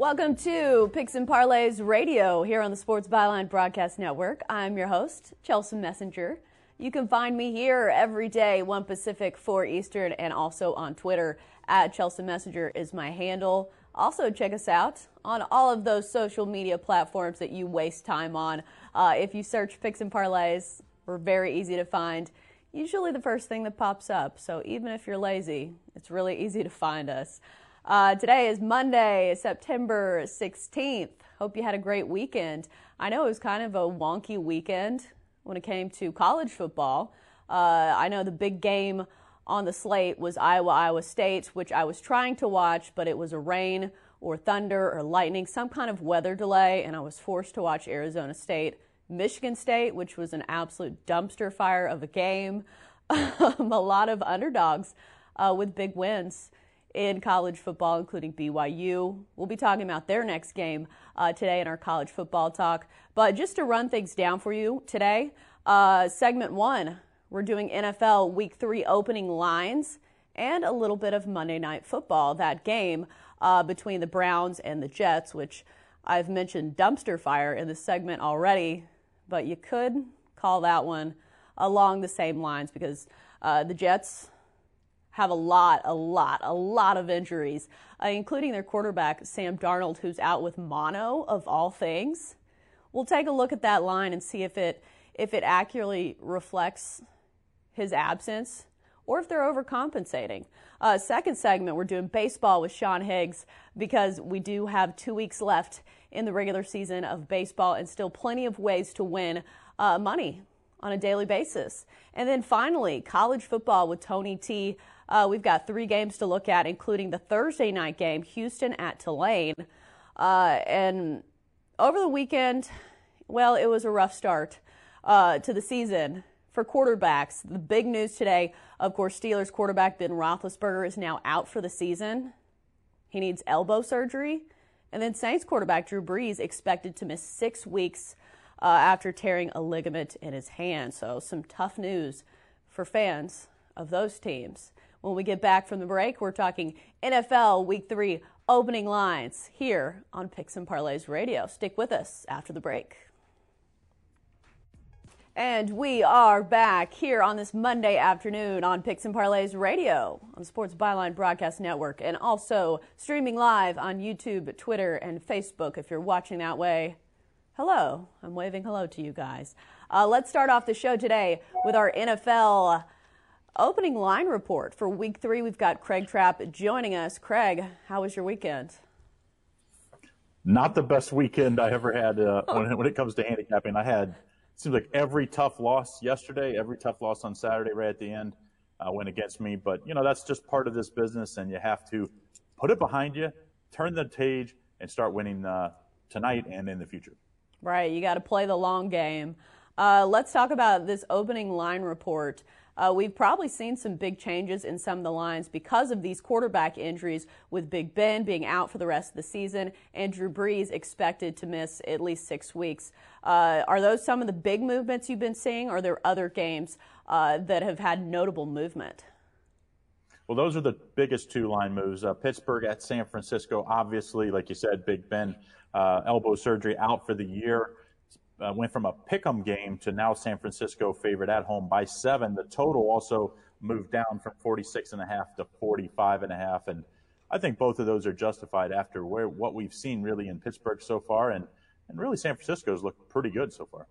Welcome to Picks and Parlays Radio here on the Sports Byline Broadcast Network. I'm your host, Chelsea Messenger. You can find me here every day, 1 Pacific, 4 Eastern, and also on Twitter at Chelsea Messenger is my handle. Also, check us out on all of those social media platforms that you waste time on. Uh, if you search Picks and Parlays, we're very easy to find. Usually the first thing that pops up. So even if you're lazy, it's really easy to find us. Uh, today is Monday, September 16th. Hope you had a great weekend. I know it was kind of a wonky weekend when it came to college football. Uh, I know the big game on the slate was Iowa Iowa State, which I was trying to watch, but it was a rain or thunder or lightning, some kind of weather delay, and I was forced to watch Arizona State, Michigan State, which was an absolute dumpster fire of a game. a lot of underdogs uh, with big wins in college football, including BYU. We'll be talking about their next game uh, today in our college football talk. But just to run things down for you today, uh, segment one, we're doing NFL week three opening lines and a little bit of Monday Night Football, that game uh, between the Browns and the Jets, which I've mentioned dumpster fire in the segment already, but you could call that one along the same lines because uh, the Jets have a lot, a lot, a lot of injuries, uh, including their quarterback, Sam Darnold, who's out with mono, of all things. We'll take a look at that line and see if it, if it accurately reflects his absence or if they're overcompensating. Uh, second segment, we're doing baseball with Sean Higgs because we do have two weeks left in the regular season of baseball and still plenty of ways to win uh, money on a daily basis. And then finally, college football with Tony T. Uh, we've got three games to look at, including the Thursday night game, Houston at Tulane. Uh, and over the weekend, well, it was a rough start uh, to the season for quarterbacks. The big news today, of course, Steelers quarterback Ben Roethlisberger is now out for the season. He needs elbow surgery. And then Saints quarterback Drew Brees expected to miss six weeks uh, after tearing a ligament in his hand. So, some tough news for fans of those teams. When we get back from the break, we're talking NFL Week 3 opening lines here on Picks and Parlays Radio. Stick with us after the break. And we are back here on this Monday afternoon on Picks and Parlays Radio on Sports Byline Broadcast Network and also streaming live on YouTube, Twitter, and Facebook if you're watching that way. Hello. I'm waving hello to you guys. Uh, let's start off the show today with our NFL Opening line report for week three. We've got Craig Trapp joining us. Craig, how was your weekend? Not the best weekend I ever had uh, when, when it comes to handicapping. I had, seems like every tough loss yesterday, every tough loss on Saturday right at the end uh, went against me. But, you know, that's just part of this business, and you have to put it behind you, turn the page, and start winning uh, tonight and in the future. Right. You got to play the long game. Uh, let's talk about this opening line report. Uh, we've probably seen some big changes in some of the lines because of these quarterback injuries, with Big Ben being out for the rest of the season and Drew Brees expected to miss at least six weeks. Uh, are those some of the big movements you've been seeing, or are there other games uh, that have had notable movement? Well, those are the biggest two line moves. Uh, Pittsburgh at San Francisco, obviously, like you said, Big Ben uh, elbow surgery out for the year uh, went from a pick'em game to now San Francisco favored at home by seven. The total also moved down from 46 and a half to 45 and a half. And I think both of those are justified after where what we've seen really in Pittsburgh so far. And, and really San Francisco's looked pretty good so far.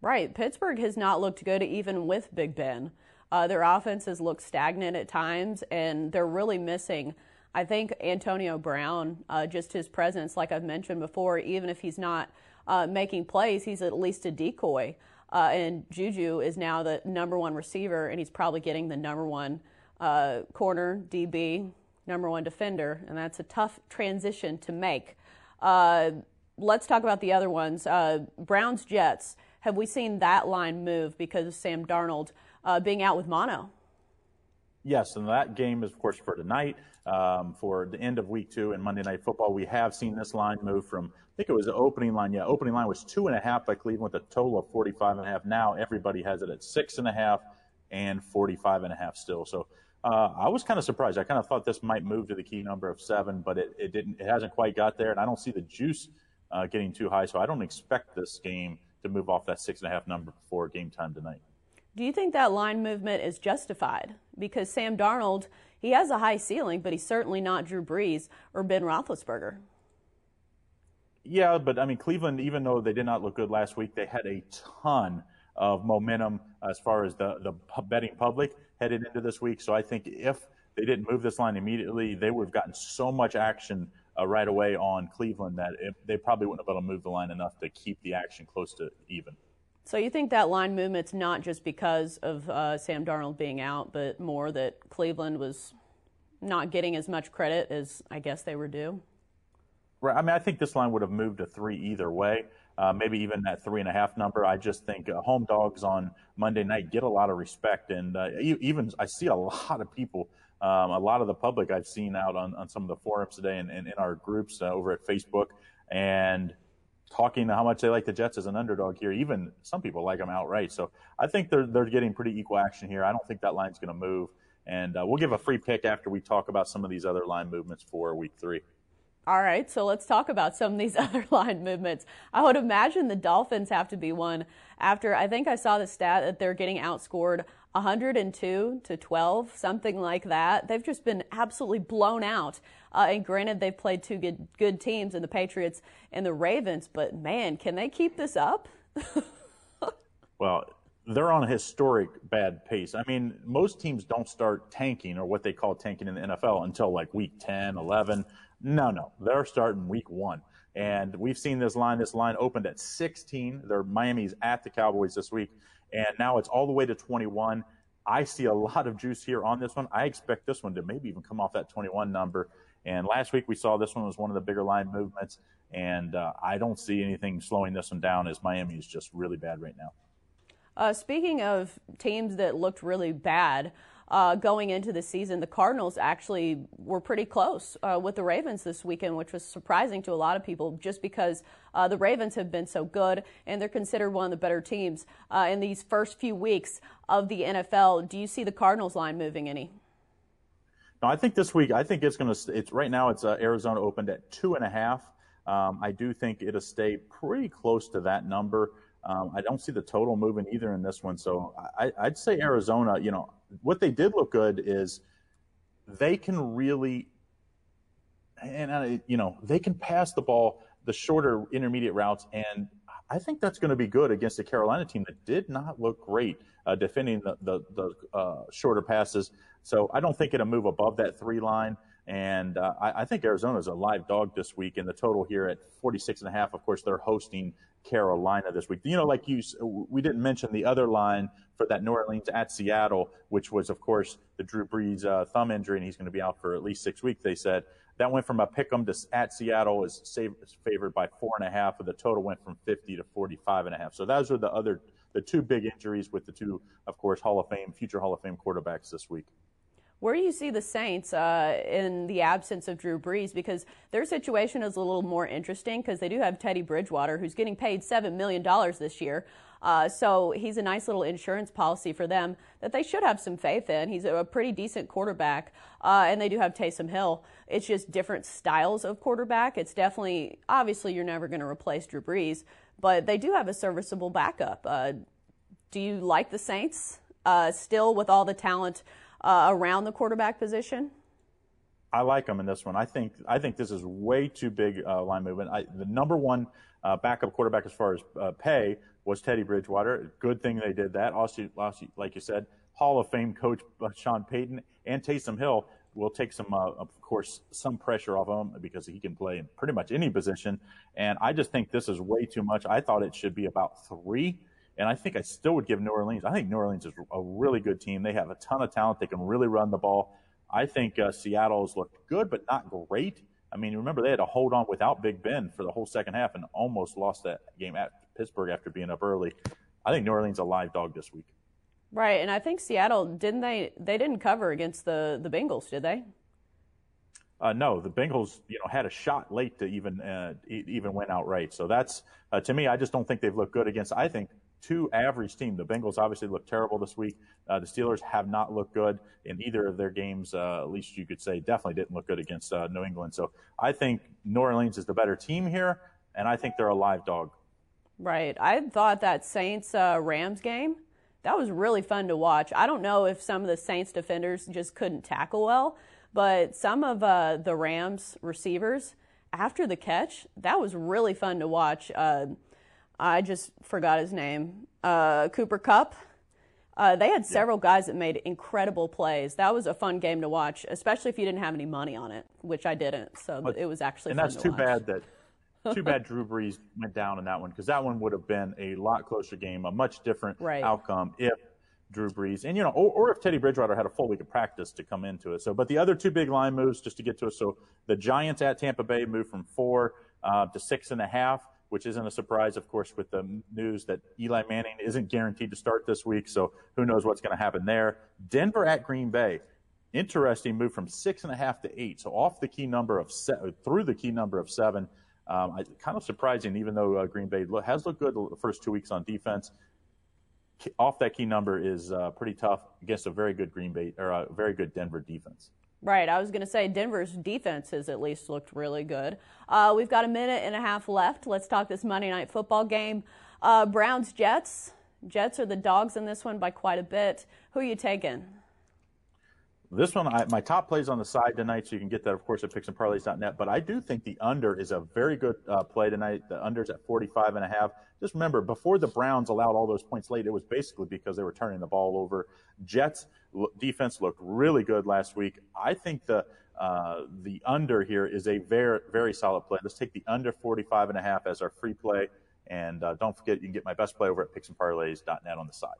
Right. Pittsburgh has not looked good even with Big Ben. Uh, their offense has looked stagnant at times, and they're really missing. I think Antonio Brown, uh, just his presence, like I've mentioned before, even if he's not uh, making plays, he's at least a decoy. Uh, and Juju is now the number one receiver, and he's probably getting the number one uh, corner, DB, number one defender, and that's a tough transition to make. Uh, let's talk about the other ones. Uh, Browns Jets. Have we seen that line move because of Sam Darnold uh, being out with mono? Yes, and that game is, of course, for tonight. Um, for the end of week two in Monday Night Football, we have seen this line move from, I think it was the opening line. Yeah, opening line was two and a half by Cleveland with a total of 45 and a half. Now everybody has it at six and a half and 45 and a half still. So uh, I was kind of surprised. I kind of thought this might move to the key number of seven, but it, it didn't. It hasn't quite got there, and I don't see the juice uh, getting too high. So I don't expect this game to move off that six and a half number before game time tonight. Do you think that line movement is justified? Because Sam Darnold, he has a high ceiling, but he's certainly not Drew Brees or Ben Roethlisberger. Yeah, but I mean, Cleveland, even though they did not look good last week, they had a ton of momentum as far as the, the betting public headed into this week. So I think if they didn't move this line immediately, they would have gotten so much action uh, right away on Cleveland that it, they probably wouldn't have been able to move the line enough to keep the action close to even. So you think that line movement's not just because of uh, Sam Darnold being out, but more that Cleveland was not getting as much credit as I guess they were due? Right. I mean, I think this line would have moved to three either way uh, maybe even that three and a half number. I just think uh, home dogs on Monday night get a lot of respect, and uh, even I see a lot of people, um, a lot of the public I've seen out on, on some of the forums today and, and in our groups uh, over at Facebook, and talking how much they like the Jets as an underdog here. Even some people like them outright. So I think they're they're getting pretty equal action here. I don't think that line's going to move. And uh, we'll give a free pick after we talk about some of these other line movements for week three. All right, so let's talk about some of these other line movements. I would imagine the Dolphins have to be one after I think I saw the stat that they're getting outscored 102 to 12, something like that. They've just been absolutely blown out. Uh, and granted, they've played two good good teams in the Patriots and the Ravens, but man, can they keep this up? well, they're on a historic bad pace. I mean, most teams don't start tanking or what they call tanking in the NFL until like week 10, 11. No, no, they're starting week one. And we've seen this line. This line opened at 16. They're Miami's at the Cowboys this week, and now it's all the way to 21. I see a lot of juice here on this one. I expect this one to maybe even come off that 21 number. And last week we saw this one was one of the bigger line movements, and uh, I don't see anything slowing this one down as Miami is just really bad right now. Uh, speaking of teams that looked really bad, uh, going into the season, the Cardinals actually were pretty close uh, with the Ravens this weekend, which was surprising to a lot of people just because uh, the Ravens have been so good and they're considered one of the better teams uh, in these first few weeks of the NFL. Do you see the Cardinals line moving any? I think this week, I think it's going to, it's right now, it's uh, Arizona opened at two and a half. Um, I do think it'll stay pretty close to that number. Um, I don't see the total moving either in this one. So I, would say Arizona, you know, what they did look good is they can really, and you know, they can pass the ball the shorter intermediate routes, and I think that's going to be good against the Carolina team that did not look great uh, defending the the, the uh, shorter passes. So I don't think it'll move above that three line. And uh, I, I, think is a live dog this week, and the total here at 46 and a half. Of course, they're hosting Carolina this week. You know, like you, we didn't mention the other line for that New Orleans at Seattle, which was, of course, the Drew Brees uh, thumb injury, and he's going to be out for at least six weeks. They said that went from a pick 'em to at Seattle is favored by four and a half, and the total went from 50 to 45 and a half. So those are the other, the two big injuries with the two, of course, Hall of Fame, future Hall of Fame quarterbacks this week. Where do you see the Saints uh, in the absence of Drew Brees? Because their situation is a little more interesting because they do have Teddy Bridgewater, who's getting paid $7 million this year. Uh, so he's a nice little insurance policy for them that they should have some faith in. He's a pretty decent quarterback, uh, and they do have Taysom Hill. It's just different styles of quarterback. It's definitely, obviously, you're never going to replace Drew Brees, but they do have a serviceable backup. Uh, do you like the Saints uh, still with all the talent? uh, around the quarterback position? I like them in this one. I think I think this is way too big uh, line movement. I, the number one uh, backup quarterback as far as uh, pay was Teddy Bridgewater. Good thing they did that. Also, like you said, Hall of Fame coach uh, Sean Payton and Taysom Hill will take some, uh, of course, some pressure off him because he can play in pretty much any position. And I just think this is way too much. I thought it should be about three And I think I still would give New Orleans. I think New Orleans is a really good team. They have a ton of talent. They can really run the ball. I think uh, Seattle's looked good, but not great. I mean, remember they had to hold on without Big Ben for the whole second half and almost lost that game at Pittsburgh after being up early. I think New Orleans a live dog this week. Right, and I think Seattle didn't they they didn't cover against the the Bengals, did they? Uh, no, the Bengals, you know, had a shot late to even uh, even win outright. So that's uh, to me, I just don't think they've looked good against. I think two average team. The Bengals obviously looked terrible this week. Uh, the Steelers have not looked good in either of their games. Uh, at least you could say definitely didn't look good against uh, New England. So I think New Orleans is the better team here, and I think they're a live dog. Right. I thought that Saints Rams game that was really fun to watch. I don't know if some of the Saints defenders just couldn't tackle well, but some of uh, the Rams receivers after the catch, that was really fun to watch. Uh, I just forgot his name. Uh, Cooper Kupp. Uh, they had several guys that made incredible plays. That was a fun game to watch, especially if you didn't have any money on it, which I didn't. So but, it was actually and that's to too watch. bad that too bad Drew Brees went down in that one because that one would have been a lot closer game, a much different right. outcome if Drew Brees and you know, or, or, if Teddy Bridgewater had a full week of practice to come into it. So, but the other two big line moves, just to get to it. So the Giants at Tampa Bay moved from four uh, to six and a half, which isn't a surprise, of course, with the news that Eli Manning isn't guaranteed to start this week. So who knows what's going to happen there? Denver at Green Bay. Interesting move from six and a half to eight. So off the key number of se- through the key number of seven. Um, I, kind of surprising, even though uh, Green Bay has looked good the first two weeks on defense. Off that key number is uh, pretty tough against a very good Green Bay or a very good Denver defense. Right. I was going to say Denver's defense has at least looked really good. Uh, we've got a minute and a half left. Let's talk this Monday night football game. Uh, Browns Jets. Jets are the dogs in this one by quite a bit. Who are you taking? This one, I, my top plays on the side tonight, so you can get that, of course, at picksandparlays.net. But I do think the under is a very good uh, play tonight. The under's at 45 and a half. Just remember, before the Browns allowed all those points late, it was basically because they were turning the ball over. Jets defense looked really good last week. I think the uh, the under here is a very very solid play. Let's take the under 45 and a half as our free play. And uh, don't forget, you can get my best play over at picksandparlays.net on the side.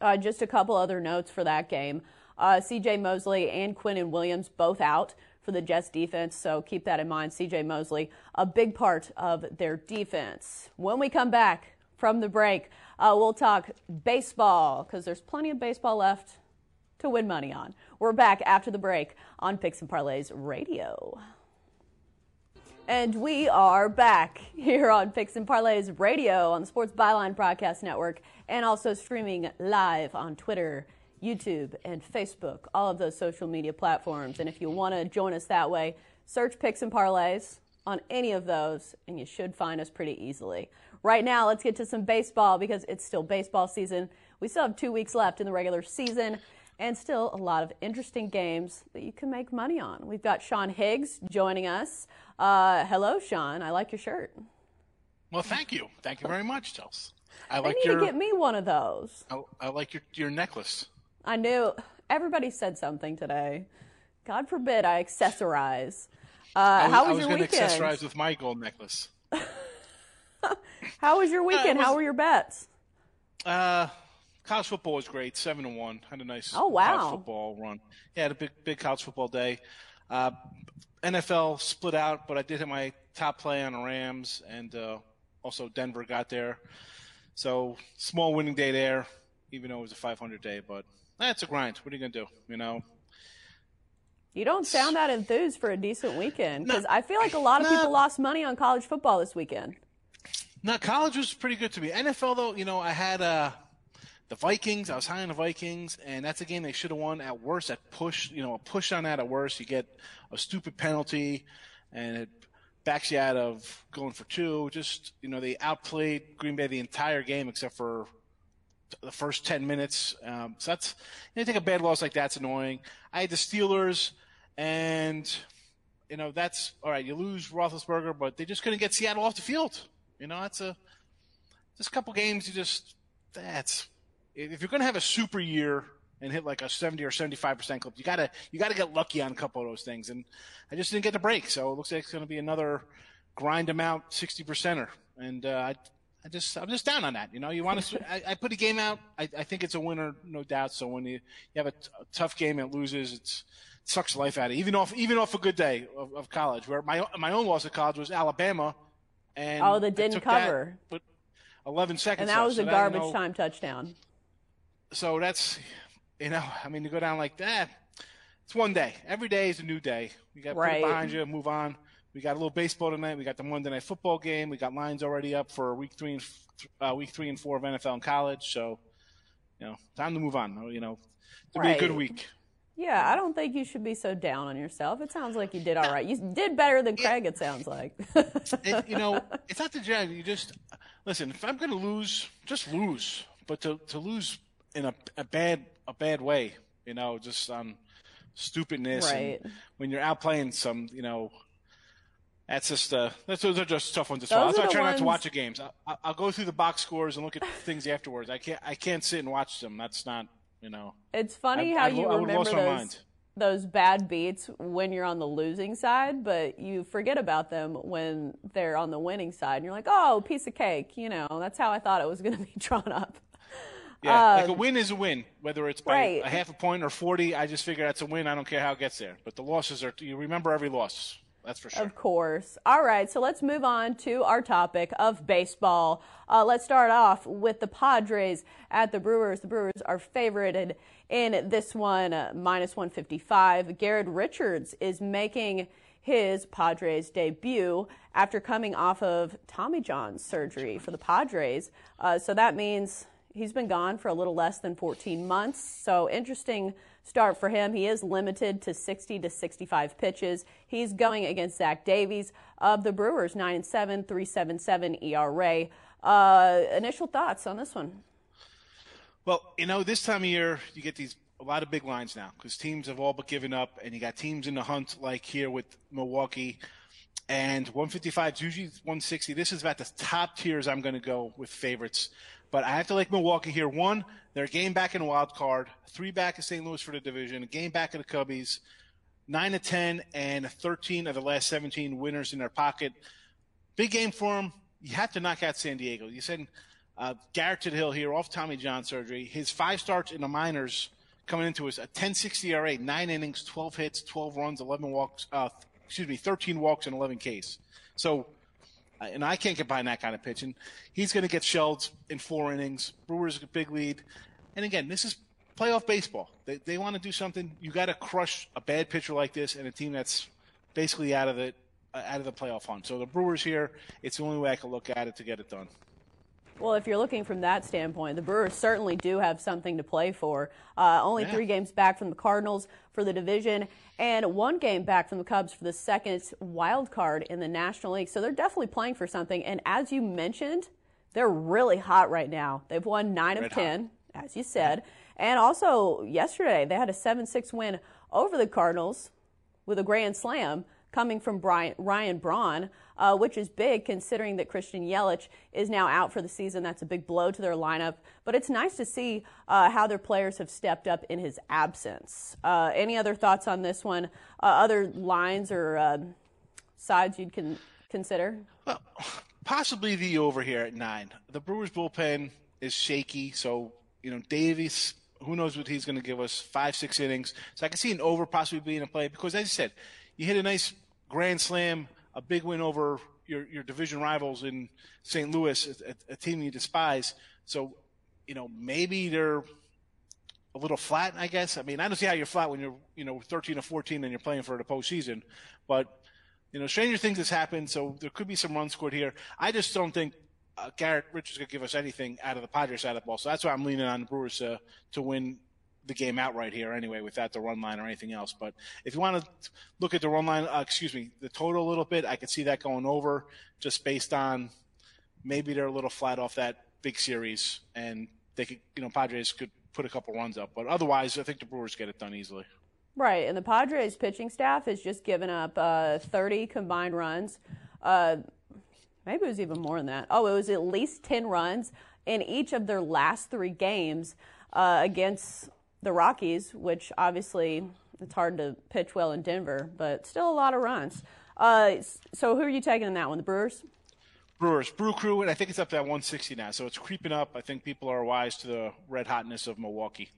Uh, just a couple other notes for that game. Uh, CJ Mosley and Quinnen Williams both out for the Jets defense, so keep that in mind. CJ Mosley, a big part of their defense. When we come back from the break, uh, we'll talk baseball because there's plenty of baseball left to win money on. We're back after the break on Picks and Parlays Radio. And we are back here on Picks and Parlays Radio on the Sports Byline Broadcast Network and also streaming live on Twitter YouTube, and Facebook, all of those social media platforms. And if you want to join us that way, search Picks and Parlays on any of those, and you should find us pretty easily. Right now, let's get to some baseball because it's still baseball season. We still have two weeks left in the regular season and still a lot of interesting games that you can make money on. We've got Sean Higgs joining us. Uh, hello, Sean. I like your shirt. Well, thank you. Thank you very much, Chelsea. I like I need your, to get me one of those. I, I like your, your necklace. I knew everybody said something today. God forbid I accessorize. Uh, was, how was, was your weekend? I was going to accessorize with my gold necklace. how was your weekend? Uh, was, how were your bets? Uh, college football was great. Seven to one. Had a nice oh, wow. college football run. Yeah, had a big big college football day. Uh, NFL split out, but I did hit my top play on the Rams, and uh, also Denver got there. So small winning day there, even though it was a 500 day. But that's a grind. What are you gonna do? You know. You don't sound that enthused for a decent weekend because I feel like a lot of people lost money on college football this weekend. No, college was pretty good to me. NFL though, you know, I had uh, the Vikings. I was high on the Vikings, and that's a game they should have won. At worst, at push, you know, a push on that. At worst, you get a stupid penalty, and it backs you out of going for two. Just you know, they outplayed Green Bay the entire game except for the first 10 minutes. Um, so that's, you take a bad loss like that's annoying. I had the Steelers, and, you know, that's, all right, you lose Roethlisberger, but they just couldn't get Seattle off the field. You know, that's a, just a couple games, you just, that's, if you're going to have a super year and hit like a 70 or 75% clip, you gotta, you gotta get lucky on a couple of those things. And I just didn't get the break. So it looks like it's going to be another grind them out 60 percenter. And, uh, I, I just I'm just down on that. You know, you want to. I, I, put a game out. I, I, think it's a winner, no doubt. So when you, you have a, t- a tough game and it loses, it's it sucks life out of you. Even off even off a good day of, of, college, where my my own loss at college was Alabama, and oh, that didn't cover. That, but 11 seconds. And that left, was so a garbage you know, time touchdown. So that's you know, I mean, to go down like that, it's one day. Every day is a new day. You got to right. put it behind you, move on. We got a little baseball tonight. We got the Monday night football game. We got lines already up for week three and uh, week three and four of NFL and college. So, you know, time to move on. You know, to right. be a good week. Yeah, I don't think you should be so down on yourself. It sounds like you did all right. You did better than Craig. It sounds like. it, you know, it's not the job. You just listen. If I'm going to lose, just lose. But to to lose in a, a bad a bad way, you know, just on stupidness. Right. when you're out playing some, you know, that's just uh, that's, those are just tough ones to swallow. That's why I try ones... not to watch the games. I, will go through the box scores and look at things afterwards. I can't I can't sit and watch them. That's not you know. It's funny I, how I, you I remember those those bad beats when you're on the losing side, but you forget about them when they're on the winning side, and you're like, oh, piece of cake. You know, that's how I thought it was going to be drawn up. Yeah, um, like a um, win is a win, whether it's by right. a half a point or 40. I just figure that's a win. I don't care how it gets there. But the losses are, you remember every loss. That's for sure. Of course. All right, so let's move on to our topic of baseball. Uh, let's start off with the Padres at the Brewers. The Brewers are favorited in this one, uh, minus 155. Garrett Richards is making his Padres debut after coming off of Tommy John surgery for the Padres. Uh, so that means He's been gone for a little less than 14 months, so interesting start for him. He is limited to 60 to 65 pitches. He's going against Zach Davies of the Brewers, 9 and 7, 377 ERA. Uh, initial thoughts on this one? Well, you know, this time of year, you get these a lot of big lines now because teams have all but given up, and you got teams in the hunt like here with Milwaukee. And 155 is usually 160. This is about the top tiers I'm going to go with favorites. But I have to like Milwaukee here. One, they're a game back in wild card, three back in St. Louis for the division, a game back in the Cubbies, nine to ten, and 13 of the last 17 winners in their pocket. Big game for them. You have to knock out San Diego. You said uh, Garrett to the Hill here off Tommy John surgery. His five starts in the minors coming into his a 10-60 ERA, nine innings, 12 hits, 12 runs, 11 walks. Uh, excuse me, 13 walks and 11 Ks. So and I can't get behind that kind of pitching. He's going to get shelled in four innings. Brewers a big lead, and again, this is playoff baseball. They they want to do something. You got to crush a bad pitcher like this and a team that's basically out of uh, out of the playoff hunt. So the Brewers here, it's the only way I can look at it to get it done. Well, if you're looking from that standpoint, the Brewers certainly do have something to play for. Uh, only yeah. three games back from the Cardinals for the division, and one game back from the Cubs for the second wild card in the National League. So they're definitely playing for something. And as you mentioned, they're really hot right now. They've won nine Red of ten, hot. as you said, and also yesterday they had a seven-six win over the Cardinals with a grand slam coming from Brian, Ryan Braun, uh, which is big considering that Christian Yelich is now out for the season. That's a big blow to their lineup. But it's nice to see uh, how their players have stepped up in his absence. Uh, any other thoughts on this one? Uh, other lines or uh, sides you'd con- consider? Well, possibly the over here at nine. The Brewers bullpen is shaky, so you know Davies who knows what he's going to give us five six innings so i can see an over possibly being a play because as I said you hit a nice grand slam, a big win over your, your division rivals in St. Louis, a, a team you despise. So, you know, maybe they're a little flat, I guess. I mean, I don't see how you're flat when you're, you know, 13 or 14 and you're playing for the postseason. But, you know, stranger things has happened, so there could be some runs scored here. I just don't think uh, Garrett Richards could give us anything out of the Padres side of the ball. So that's why I'm leaning on the Brewers uh, to win the game outright here anyway without the run line or anything else. But if you want to look at the run line, uh, excuse me, the total a little bit, I could see that going over just based on maybe they're a little flat off that big series and they could, you know, Padres could put a couple runs up. But otherwise, I think the Brewers get it done easily. Right, and the Padres pitching staff has just given up uh, 30 combined runs. Uh, maybe it was even more than that. Oh, it was at least 10 runs in each of their last three games uh, against the Rockies, which obviously it's hard to pitch well in Denver, but still a lot of runs. Uh, so who are you taking in that one? The Brewers? Brewers, Brew Crew, and I think it's up to that 160 now, so it's creeping up. I think people are wise to the red hotness of Milwaukee.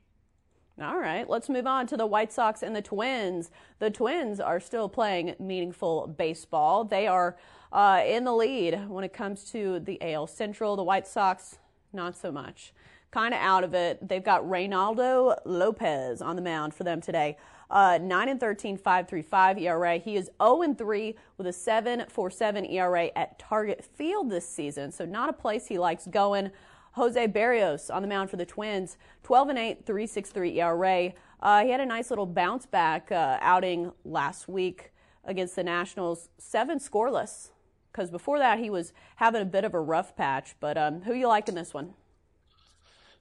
All right, let's move on to the White Sox and the Twins. The Twins are still playing meaningful baseball. They are uh, in the lead when it comes to the AL Central. The White Sox, not so much. Kind of out of it. They've got Reynaldo Lopez on the mound for them today. Uh, 9 and 13, 5.35 ERA. He is 0 and 3 with a 7.47 ERA at Target Field this season, so not a place he likes going. Jose Berrios on the mound for the Twins, 12 and 8, 3.63 ERA. Uh, he had a nice little bounce back uh, outing last week against the Nationals, seven scoreless. Because before that, he was having a bit of a rough patch. But um, who you like in this one?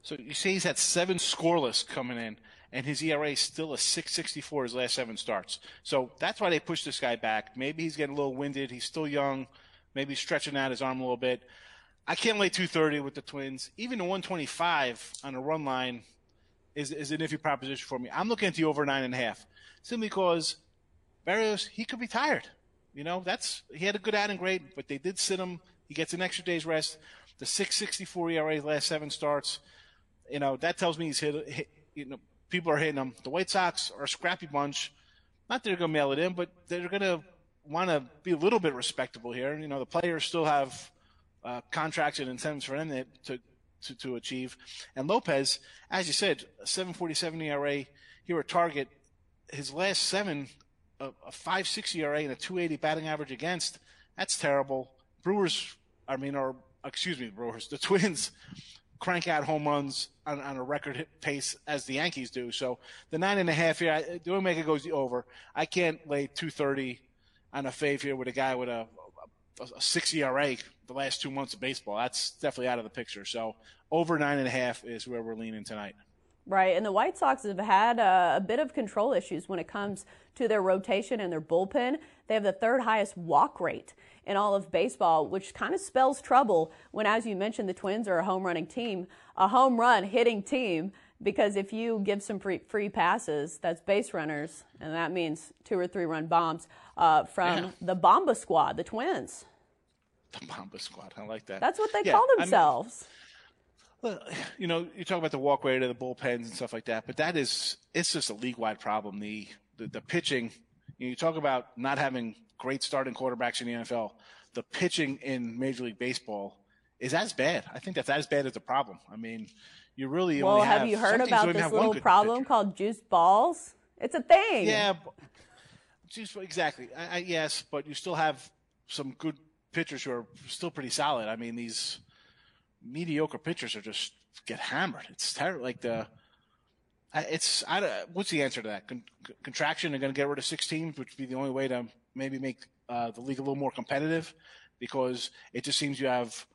So you say he's had seven scoreless coming in, and his ERA is still a 6.64 his last seven starts. So that's why they pushed this guy back. Maybe he's getting a little winded. He's still young. Maybe stretching out his arm a little bit. I can't lay 230 with the Twins. Even the 125 on a run line is, is an iffy proposition for me. I'm looking at the over nine and a half simply because Berrios, he could be tired. You know, that's he had a good outing grade, but they did sit him. He gets an extra day's rest. The 664 ERA last seven starts. You know, that tells me he's hit, hit you know, people are hitting him. The White Sox are a scrappy bunch. Not that they're going to mail it in, but they're going to want to be a little bit respectable here. You know, the players still have uh, contracts and incentives for them to, to, to achieve. And Lopez, as you said, 747 ERA here at Target, his last seven, a, a 5.6 ERA and a 280 batting average against. That's terrible. Brewers, I mean, or excuse me, Brewers, the Twins crank out home runs on, on a record pace as the Yankees do. So the nine and a half here, only make it goes over. I can't lay 230 on a fave here with a guy with a, a, a six ERA the last two months of baseball. That's definitely out of the picture. So over nine and a half is where we're leaning tonight. Right, and the White Sox have had a, bit of control issues when it comes to their rotation and their bullpen. They have the third highest walk rate in all of baseball, which kind of spells trouble when, as you mentioned, the Twins are a home running team, a home run hitting team. Because if you give some free, free passes, that's base runners, and that means two or three run bombs uh, from yeah. the Bomba squad, the Twins. The Bomba Squad. I like that. That's what they yeah, call themselves. I mean, well, you know, you talk about the walk rate of the bullpens and stuff like that, but that is it's just a league wide problem. The, the the, pitching. You, know, you talk about not having great starting quarterbacks in the NFL. The pitching in Major League Baseball is as bad. I think that's as bad as the problem. I mean, you really well. have, have, you heard about this little problem pitcher. called juice balls? It's a thing. Yeah, juice exactly. I, I, yes, but you still have some good pitchers who are still pretty solid. I mean, these mediocre pitchers are just get hammered. It's terrible. Like the, it's I what's the answer to that? Con- contraction. They're going to get rid of six teams, which would be the only way to maybe make uh, the league a little more competitive, because it just seems you have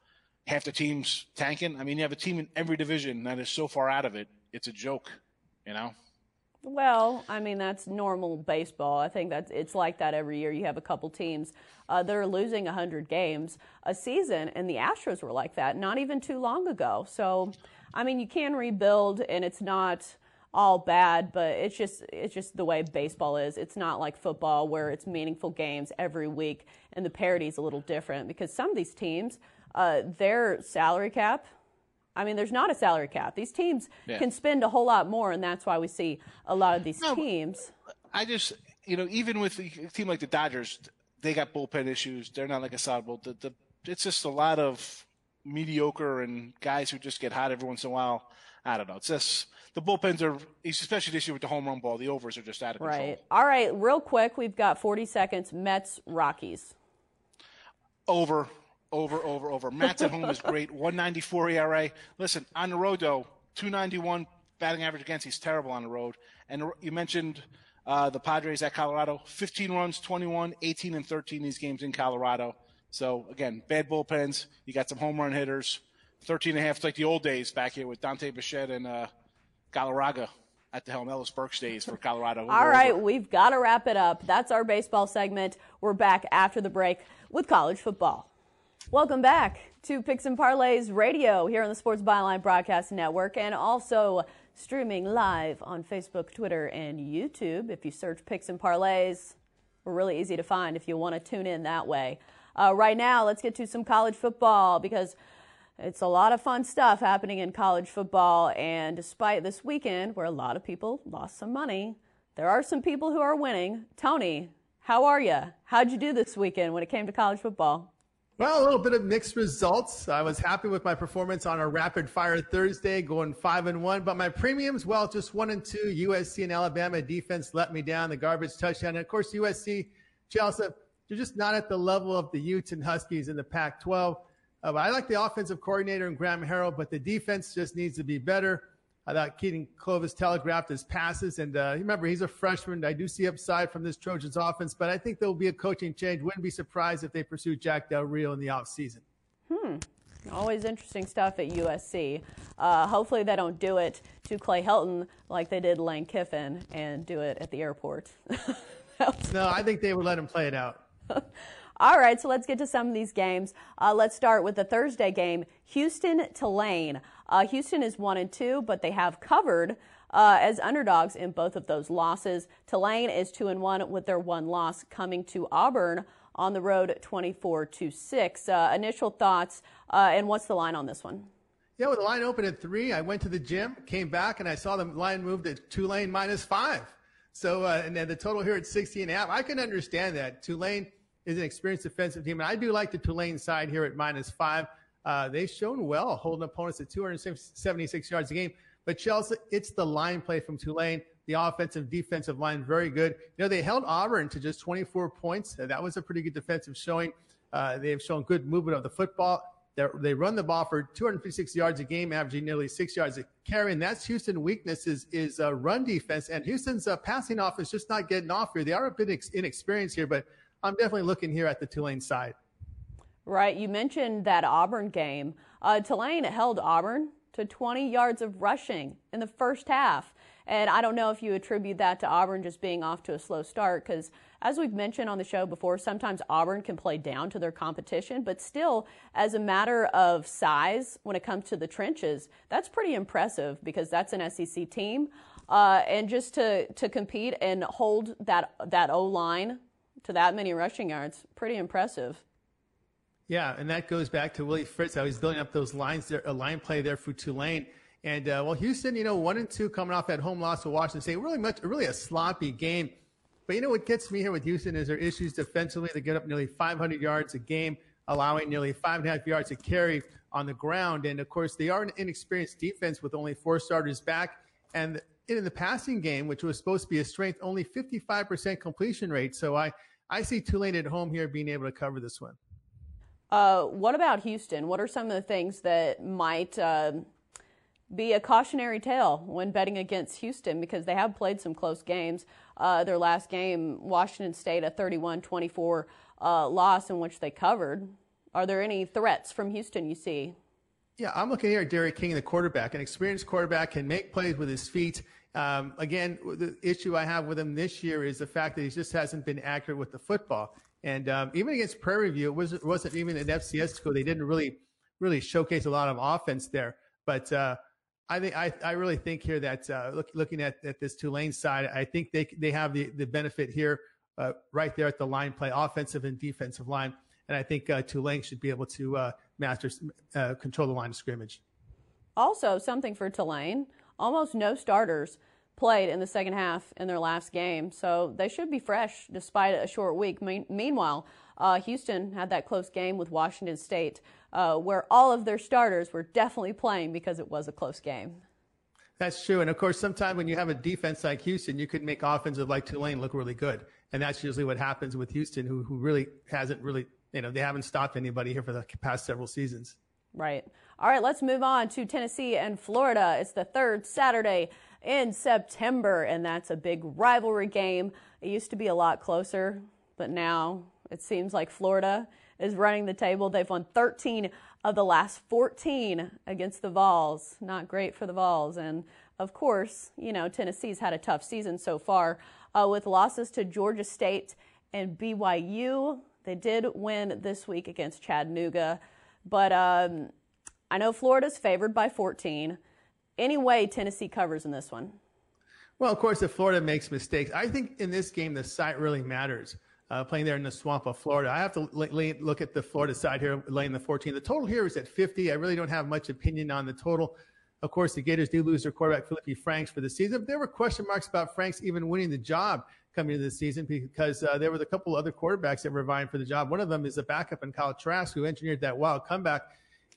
half the teams tanking. I mean, you have a team in every division that is so far out of it. It's a joke, you know. Well, I mean that's normal baseball. I think that's it's like that every year. You have a couple teams uh, that are losing 100 games a season, and the Astros were like that not even too long ago. So, I mean, you can rebuild, and it's not all bad, but it's just it's just the way baseball is. It's not like football where it's meaningful games every week, and the parity is a little different because some of these teams, uh, their salary cap I mean, there's not a salary cap. These teams yeah. can spend a whole lot more, and that's why we see a lot of these no, teams. I just, you know, even with a team like the Dodgers, they got bullpen issues. They're not like a solid bull. The, the, it's just a lot of mediocre and guys who just get hot every once in a while. I don't know. It's just the bullpens are, especially this year with the home run ball, the overs are just out of control. Right. All right. Real quick, we've got 40 seconds. Mets, Rockies. Over over, over, over. Mets at home is great. 194 ERA. Listen, on the road, though, 291 batting average against. He's terrible on the road. And you mentioned uh, the Padres at Colorado. 15 runs, 21, 18, and 13 these games in Colorado. So, again, bad bullpens. You got some home run hitters. 13 and a half, it's like the old days back here with Dante Bichette and uh, Galarraga at the helm. Ellis Burks days for Colorado. All right, over. we've got to wrap it up. That's our baseball segment. We're back after the break with college football. Welcome back to Picks and Parlays Radio here on the Sports Byline Broadcast Network and also streaming live on Facebook, Twitter, and YouTube. If you search Picks and Parlays, we're really easy to find if you want to tune in that way. Uh, right now, let's get to some college football because it's a lot of fun stuff happening in college football. And despite this weekend where a lot of people lost some money, there are some people who are winning. Tony, how are you? How'd you do this weekend when it came to college football? Well, a little bit of mixed results. I was happy with my performance on a rapid fire Thursday, going five and one. But my premiums, well, just one and two. USC and Alabama defense let me down. The garbage touchdown, and of course USC, Chelsea. They're just not at the level of the Utes and Huskies in the Pac-12. Uh, I like the offensive coordinator and Graham Harrell, but the defense just needs to be better. I thought Kedon Slovis telegraphed his passes, and uh, remember he's a freshman. I do see upside from this Trojans offense, but I think there will be a coaching change. Wouldn't be surprised if they pursue Jack Del Rio in the offseason. Hmm. Always interesting stuff at USC. Uh, hopefully they don't do it to Clay Helton like they did Lane Kiffin and do it at the airport. no, I think they would let him play it out. All right, so let's get to some of these games. Uh, let's start with the Thursday game, Houston Tulane. Uh, Houston is one and two, but they have covered uh, as underdogs in both of those losses. Tulane is two and one with their one loss coming to Auburn on the road, 24 to six. Uh, initial thoughts, uh, and what's the line on this one? Yeah, with the line open at three, I went to the gym, came back, and I saw the line moved to Tulane minus five. So, uh, and then the total here at 60 and a half. I can understand that. Tulane is an experienced defensive team. And I do like the Tulane side here at minus five. Uh, they've shown well holding opponents at 276 yards a game. But Chelsea, it's the line play from Tulane. The offensive defensive line very good. You know, they held Auburn to just 24 points. That was a pretty good defensive showing. Uh, they have shown good movement of the football. They're, they run the ball for 256 yards a game, averaging nearly six yards a carry. And that's Houston's weakness is, is uh, run defense. And Houston's uh, passing offense just not getting off here. They are a bit ex- inexperienced here, but I'm definitely looking here at the Tulane side. Right. You mentioned that Auburn game. Uh, Tulane held Auburn to 20 yards of rushing in the first half. And I don't know if you attribute that to Auburn just being off to a slow start, because as we've mentioned on the show before, sometimes Auburn can play down to their competition, but still, as a matter of size, when it comes to the trenches, that's pretty impressive because that's an SEC team. Uh, and just to, to compete and hold that, that O line to that many rushing yards. Pretty impressive. Yeah, and that goes back to Willie Fritz. How he's building up those lines there, a line play there for Tulane. And uh, well, Houston, you know, one and two coming off that home loss to Washington State, really much, really a sloppy game. But you know what gets me here with Houston is their issues defensively. They get up nearly 500 yards a game, allowing nearly five and a half yards to carry on the ground. And of course, they are an inexperienced defense with only four starters back. And in the passing game, which was supposed to be a strength, only 55% completion rate. So I, I see Tulane at home here being able to cover this one. Uh, what about Houston? What are some of the things that might uh, be a cautionary tale when betting against Houston? Because they have played some close games. Uh, their last game, Washington State, a 31 24 uh, loss in which they covered. Are there any threats from Houston you see? Yeah, I'm looking here at D'Eriq King, the quarterback. An experienced quarterback can make plays with his feet. Um, again, the issue I have with him this year is the fact that he just hasn't been accurate with the football. And um, even against Prairie View, it wasn't, wasn't even an FCS school. They didn't really, really showcase a lot of offense there. But uh, I think I, I really think here that uh, look, looking at, at this Tulane side, I think they they have the, the benefit here uh, right there at the line play, offensive and defensive line. And I think uh, Tulane should be able to uh, master uh, control the line of scrimmage. Also, something for Tulane almost no starters played in the second half in their last game, so they should be fresh despite a short week. Me- meanwhile, uh, Houston had that close game with Washington State, uh, where all of their starters were definitely playing because it was a close game. That's true, and of course, sometimes when you have a defense like Houston, you could make offensive like Tulane look really good, and that's usually what happens with Houston, who who really hasn't really, you know, they haven't stopped anybody here for the past several seasons. Right. All right, let's move on to Tennessee and Florida. It's the third Saturday in September, and that's a big rivalry game. It used to be a lot closer, but now it seems like Florida is running the table. They've won 13 of the last 14 against the Vols. Not great for the Vols. And of course, you know, Tennessee's had a tough season so far uh, with losses to Georgia State and BYU. They did win this week against Chattanooga. But um, I know Florida's favored by 14. Any way Tennessee covers in this one? Well, of course, if Florida makes mistakes, I think in this game the site really matters. uh, playing there in the swamp of Florida. I have to look at the Florida side here, laying the 14. The total here is at 50. I really don't have much opinion on the total. Of course, the Gators do lose their quarterback, Feleipe Franks, for the season. There were question marks about Franks even winning the job coming into the season because uh, there were a couple other quarterbacks that were vying for the job. One of them is a backup in Kyle Trask, who engineered that wild comeback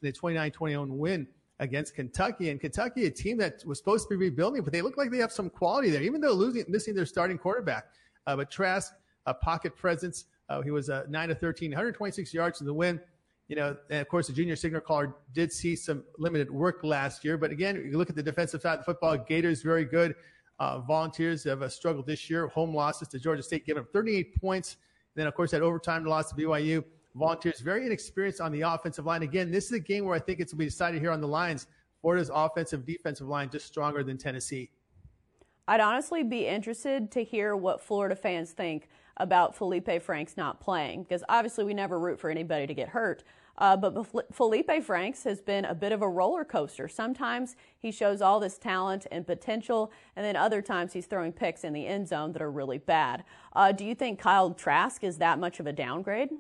in the 29-21 win against Kentucky. And Kentucky, a team that was supposed to be rebuilding, but they look like they have some quality there, even though losing, missing their starting quarterback. Uh, but Trask, a pocket presence. Uh, he was uh, 9 to 13, 126 yards in the win. You know, and of course, the junior signal caller did see some limited work last year. But again, you look at the defensive side of the football, Gators very good. Uh, volunteers have uh, struggled this year. Home losses to Georgia State, giving up 38 points. Then, of course, that overtime loss to BYU. Volunteers very inexperienced on the offensive line. Again, this is a game where I think it's will be decided here on the lines. Florida's offensive defensive line just stronger than Tennessee. I'd honestly be interested to hear what Florida fans think about Feleipe Franks not playing because obviously we never root for anybody to get hurt. Uh, but Feleipe Franks has been a bit of a roller coaster. Sometimes he shows all this talent and potential, and then other times he's throwing picks in the end zone that are really bad. Uh, do you think Kyle Trask is that much of a downgrade?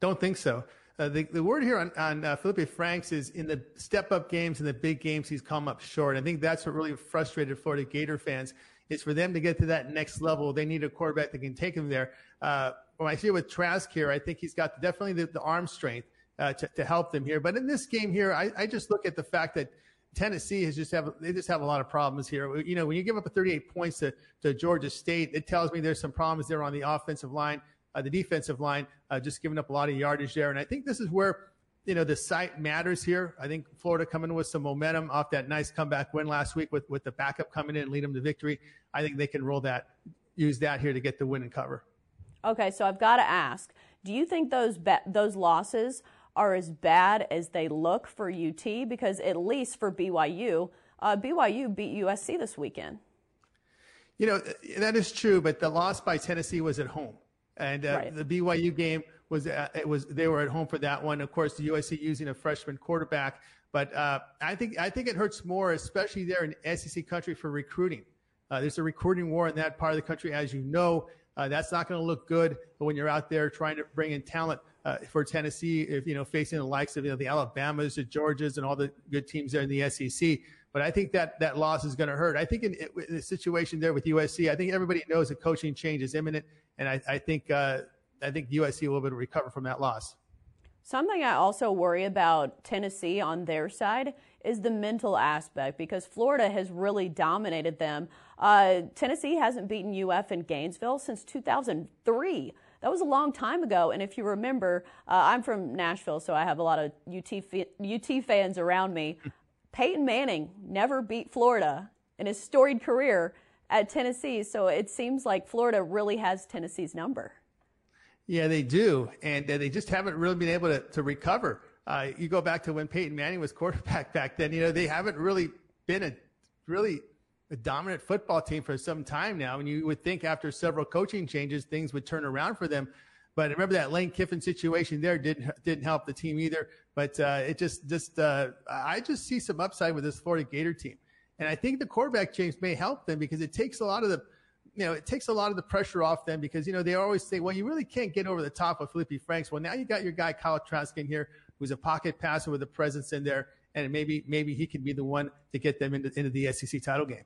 Don't think so. Uh, the, the word here on, on uh, Feleipe Franks is in the step up games and the big games, he's come up short. I think that's what really frustrated Florida Gator fans is for them to get to that next level. They need a quarterback that can take them there. Uh, when I see it with Trask here, I think he's got definitely the, the arm strength uh, to, to, help them here. But in this game here, I, I, just look at the fact that Tennessee has just have they just have a lot of problems here. You know, when you give up a 38 points to, to Georgia State, it tells me there's some problems there on the offensive line, uh, the defensive line, uh, just giving up a lot of yardage there. And I think this is where you know the site matters here. I think Florida coming with some momentum off that nice comeback win last week with with the backup coming in and lead them to victory. I think they can roll that, use that here to get the win and cover. Okay, so I've got to ask: Do you think those be- those losses? Are as bad as they look for UT because at least for BYU, uh, BYU beat USC this weekend. You know, that is true, but the loss by Tennessee was at home. And uh, right. the BYU game was, uh, it was, they were at home for that one. Of course, the USC using a freshman quarterback. But uh, I think, I think it hurts more, especially there in SEC country for recruiting. Uh, there's a recruiting war in that part of the country, as you know. Uh, that's not going to look good when you're out there trying to bring in talent uh, for Tennessee, if you know facing the likes of you know the Alabamas, the Georgias, and all the good teams there in the SEC. But I think that that loss is going to hurt. I think in, in, the situation there with USC, I think everybody knows a coaching change is imminent, and I, I think uh, I think USC will be able to recover from that loss. Something I also worry about Tennessee on their side is the mental aspect because Florida has really dominated them. Uh, Tennessee hasn't beaten UF in Gainesville since 2003. That was a long time ago. And if you remember, uh, I'm from Nashville, so I have a lot of UT, UT fans around me. Peyton Manning never beat Florida in his storied career at Tennessee. So it seems like Florida really has Tennessee's number. Yeah, they do. And they just haven't really been able to, to recover. Uh, you go back to when Peyton Manning was quarterback back then, you know, they haven't really been a really a dominant football team for some time now. And you would think after several coaching changes, things would turn around for them. But remember that Lane Kiffin situation there didn't didn't help the team either. But uh, it just just uh, I just see some upside with this Florida Gator team, and I think the quarterback change may help them because it takes a lot of the you know, it takes a lot of the pressure off them because, you know, they always say, well, you really can't get over the top of Feleipe Franks. Well, now you got your guy, Kyle Trask in here, who's a pocket passer with a presence in there. And maybe, maybe he can be the one to get them into, into the SEC title game.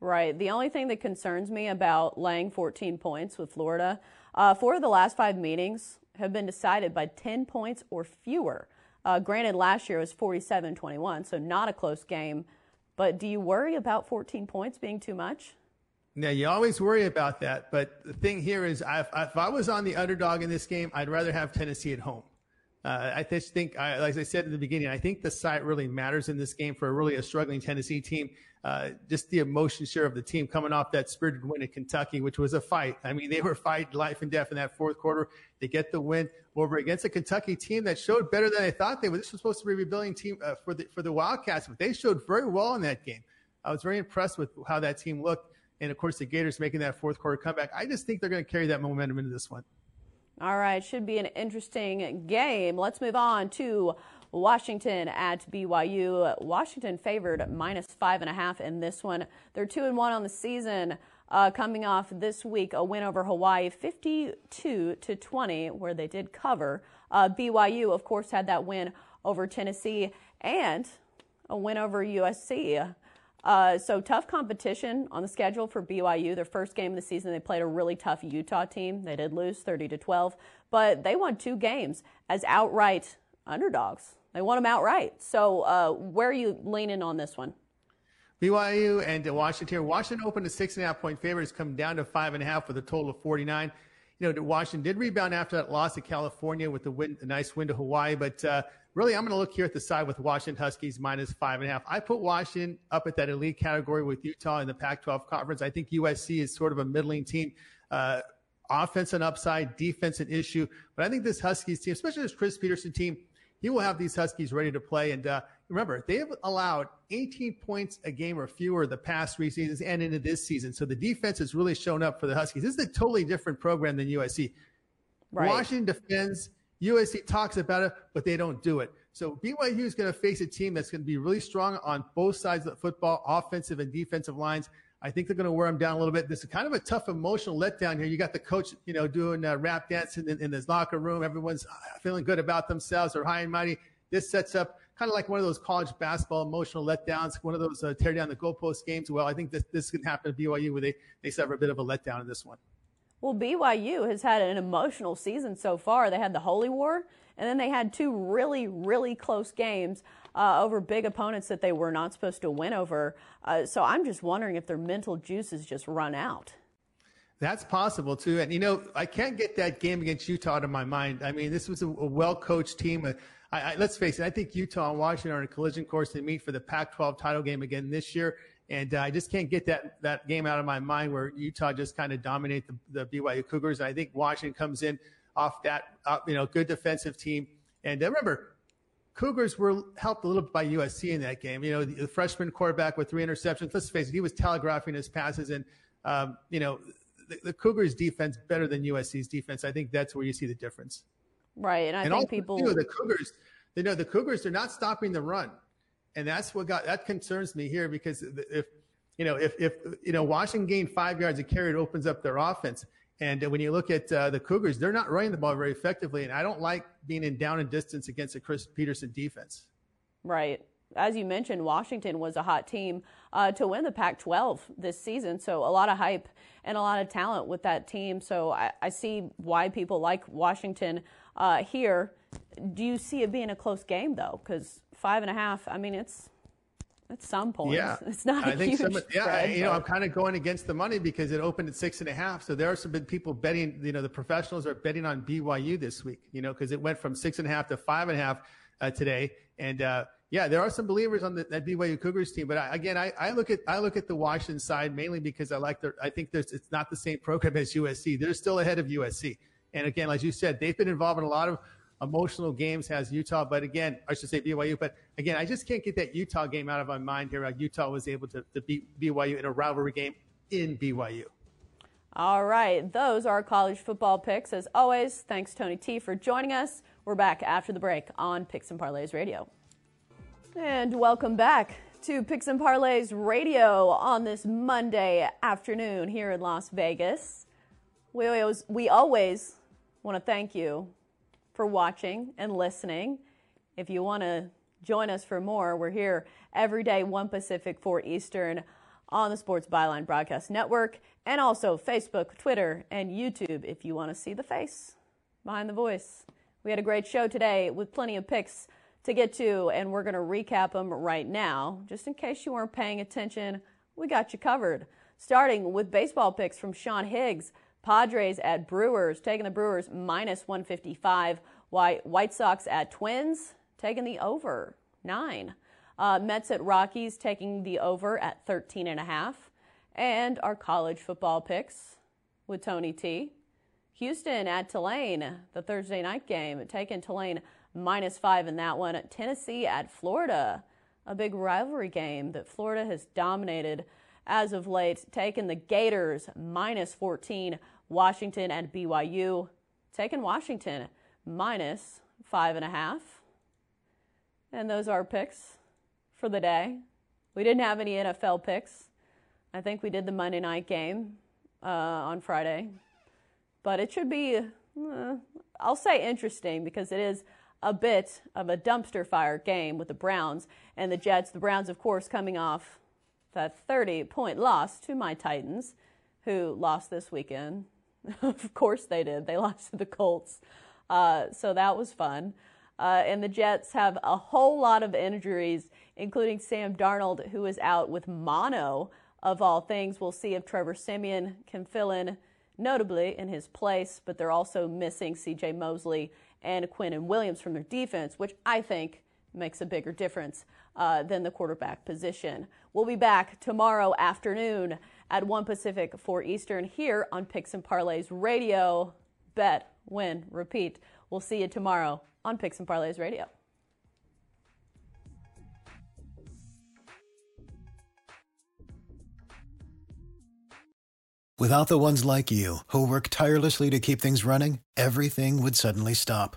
Right. The only thing that concerns me about laying 14 points with Florida, uh, four of the last five meetings have been decided by 10 points or fewer. Uh, granted, last year was 47 21, so not a close game. But do you worry about 14 points being too much? Now, you always worry about that. But the thing here is, if, if I was on the underdog in this game, I'd rather have Tennessee at home. Uh, I just think, I, like I said in the beginning, I think the site really matters in this game for a really a struggling Tennessee team. Uh, just the emotion share of the team coming off that spirited win at Kentucky, which was a fight. I mean, they were fighting life and death in that fourth quarter. They get the win over against a Kentucky team that showed better than they thought they would. This was supposed to be a rebuilding team uh, for the for the Wildcats, but they showed very well in that game. I was very impressed with how that team looked, and of course the Gators making that fourth quarter comeback. I just think they're going to carry that momentum into this one. All right, should be an interesting game. Let's move on to Washington at BYU. Washington favored minus five and a half in this one. They're two and one on the season. uh, coming off this week a win over Hawaii 52 to 20, where they did cover. Uh, BYU, of course, had that win over Tennessee and a win over USC. Uh, so tough competition on the schedule for BYU. Their first game of the season, they played a really tough Utah team. They did lose 30 to 12, but they won two games as outright underdogs. They won them outright. So uh, where are you leaning on this one? BYU and Washington. Washington opened a six and a half point favorite. come down to five and a half with a total of 49. You know, Washington did rebound after that loss to California with the win, a nice win to Hawaii, but uh, really, I'm going to look here at the side with Washington Huskies minus five and a half. I put Washington up at that elite category with Utah in the Pac-12 conference. I think USC is sort of a middling team. Uh, offense and upside, defense an issue. But I think this Huskies team, especially this Chris Petersen team, he will have these Huskies ready to play. And uh, remember, they have allowed 18 points a game or fewer the past three seasons and into this season. So the defense has really shown up for the Huskies. This is a totally different program than USC. Right. Washington defends USC talks about it, but they don't do it. So BYU is going to face a team that's going to be really strong on both sides of the football, offensive and defensive lines. I think they're going to wear them down a little bit. This is kind of a tough emotional letdown here. You got the coach, you know, doing uh, rap dancing in, in his locker room. Everyone's uh, feeling good about themselves. They're high and mighty. This sets up kind of like one of those college basketball emotional letdowns, one of those uh, tear down the goalpost games. Well, I think this this can happen at BYU where they they suffer a bit of a letdown in this one. Well, BYU has had an emotional season so far. They had the Holy War, and then they had two really, really close games uh, over big opponents that they were not supposed to win over. Uh, so I'm just wondering if their mental juices just run out. That's possible too. And you know, I can't get that game against Utah out of my mind. I mean, this was a, a well-coached team. Uh, I, I, let's face it. I think Utah and Washington are in a collision course to meet for the Pac-12 title game again this year. And uh, I just can't get that, that game out of my mind where Utah just kind of dominate the, the BYU Cougars. I think Washington comes in off that, uh, you know, good defensive team. And uh, remember, Cougars were helped a little bit by USC in that game. You know, the, the freshman quarterback with three interceptions. Let's face it, he was telegraphing his passes. And, um, you know, the, the, Cougars defense better than USC's defense. I think that's where you see the difference. Right. And I and think people. Too, the Cougars, you know, the Cougars, they're not stopping the run and that's what got that concerns me here because if you know if if you know Washington gained five yards a carry, it opens up their offense. And when you look at uh, the Cougars, they're not running the ball very effectively, and I don't like being in down and distance against a Chris Petersen defense. Right. As you mentioned, Washington was a hot team uh, to win the Pac 12 this season. So, a lot of hype and a lot of talent with that team. So, I, I see why people like Washington uh, here. Do you see it being a close game, though? Because five and a half. I mean, it's it's some points. Yeah, it's not. I think some. Yeah, spread, you know, I'm kind of going against the money because it opened at six and a half. So there are some people betting. You know, the professionals are betting on BYU this week. You know, because it went from six and a half to five and a half uh, today. And uh, yeah, there are some believers on the, that BYU Cougars team. But I, again, I, I look at I look at the Washington side mainly because I like their. I think there's it's not the same program as USC. They're still ahead of USC. And again, as you said, they've been involved in a lot of emotional games has Utah, but again, I should say BYU. But again, I just can't get that Utah game out of my mind here. Utah was able to, to beat BYU in a rivalry game in BYU. All right, those are college football picks. As always, thanks Tony T for joining us. We're back after the break on Picks and Parlays Radio. And welcome back to Picks and Parlays Radio on this Monday afternoon here in Las Vegas. We always, we always want to thank you for watching and listening. If you want to join us for more, we're here every day, 1 Pacific, 4 Eastern on the Sports Byline Broadcast Network and also Facebook, Twitter, and YouTube if you want to see the face behind the voice. We had a great show today with plenty of picks to get to, and we're going to recap them right now. Just in case you weren't paying attention, we got you covered. Starting with baseball picks from Sean Higgs. Padres at Brewers, taking the Brewers minus 155. White Sox at Twins, taking the over, nine. Uh, Mets at Rockies, taking the over at 13 and a half. And our college football picks with Tony T. Houston at Tulane, the Thursday night game, taking Tulane minus five in that one. Tennessee at Florida, a big rivalry game that Florida has dominated as of late, taking the Gators minus 14, Washington and BYU, taking Washington minus five and a half. And those are our picks for the day. We didn't have any NFL picks. I think we did the Monday night game. uh, on Friday. But it should be, uh, I'll say interesting because it is a bit of a dumpster fire game with the Browns and the Jets. The Browns, of course, coming off that 30 point loss to my Titans, who lost this weekend. of course they did. They lost to the Colts. Uh, so that was fun. Uh, and the Jets have a whole lot of injuries, including Sam Darnold, who is out with mono, of all things. We'll see if Trevor Siemian can fill in, notably in his place, but they're also missing CJ Mosley and Quinnen Williams from their defense, which I think makes a bigger difference uh, than the quarterback position. We'll be back tomorrow afternoon at 1 Pacific, 4 Eastern here on Picks and Parlays Radio. Bet, win, repeat. We'll see you tomorrow on Picks and Parlays Radio. Without the ones like you, who work tirelessly to keep things running, everything would suddenly stop.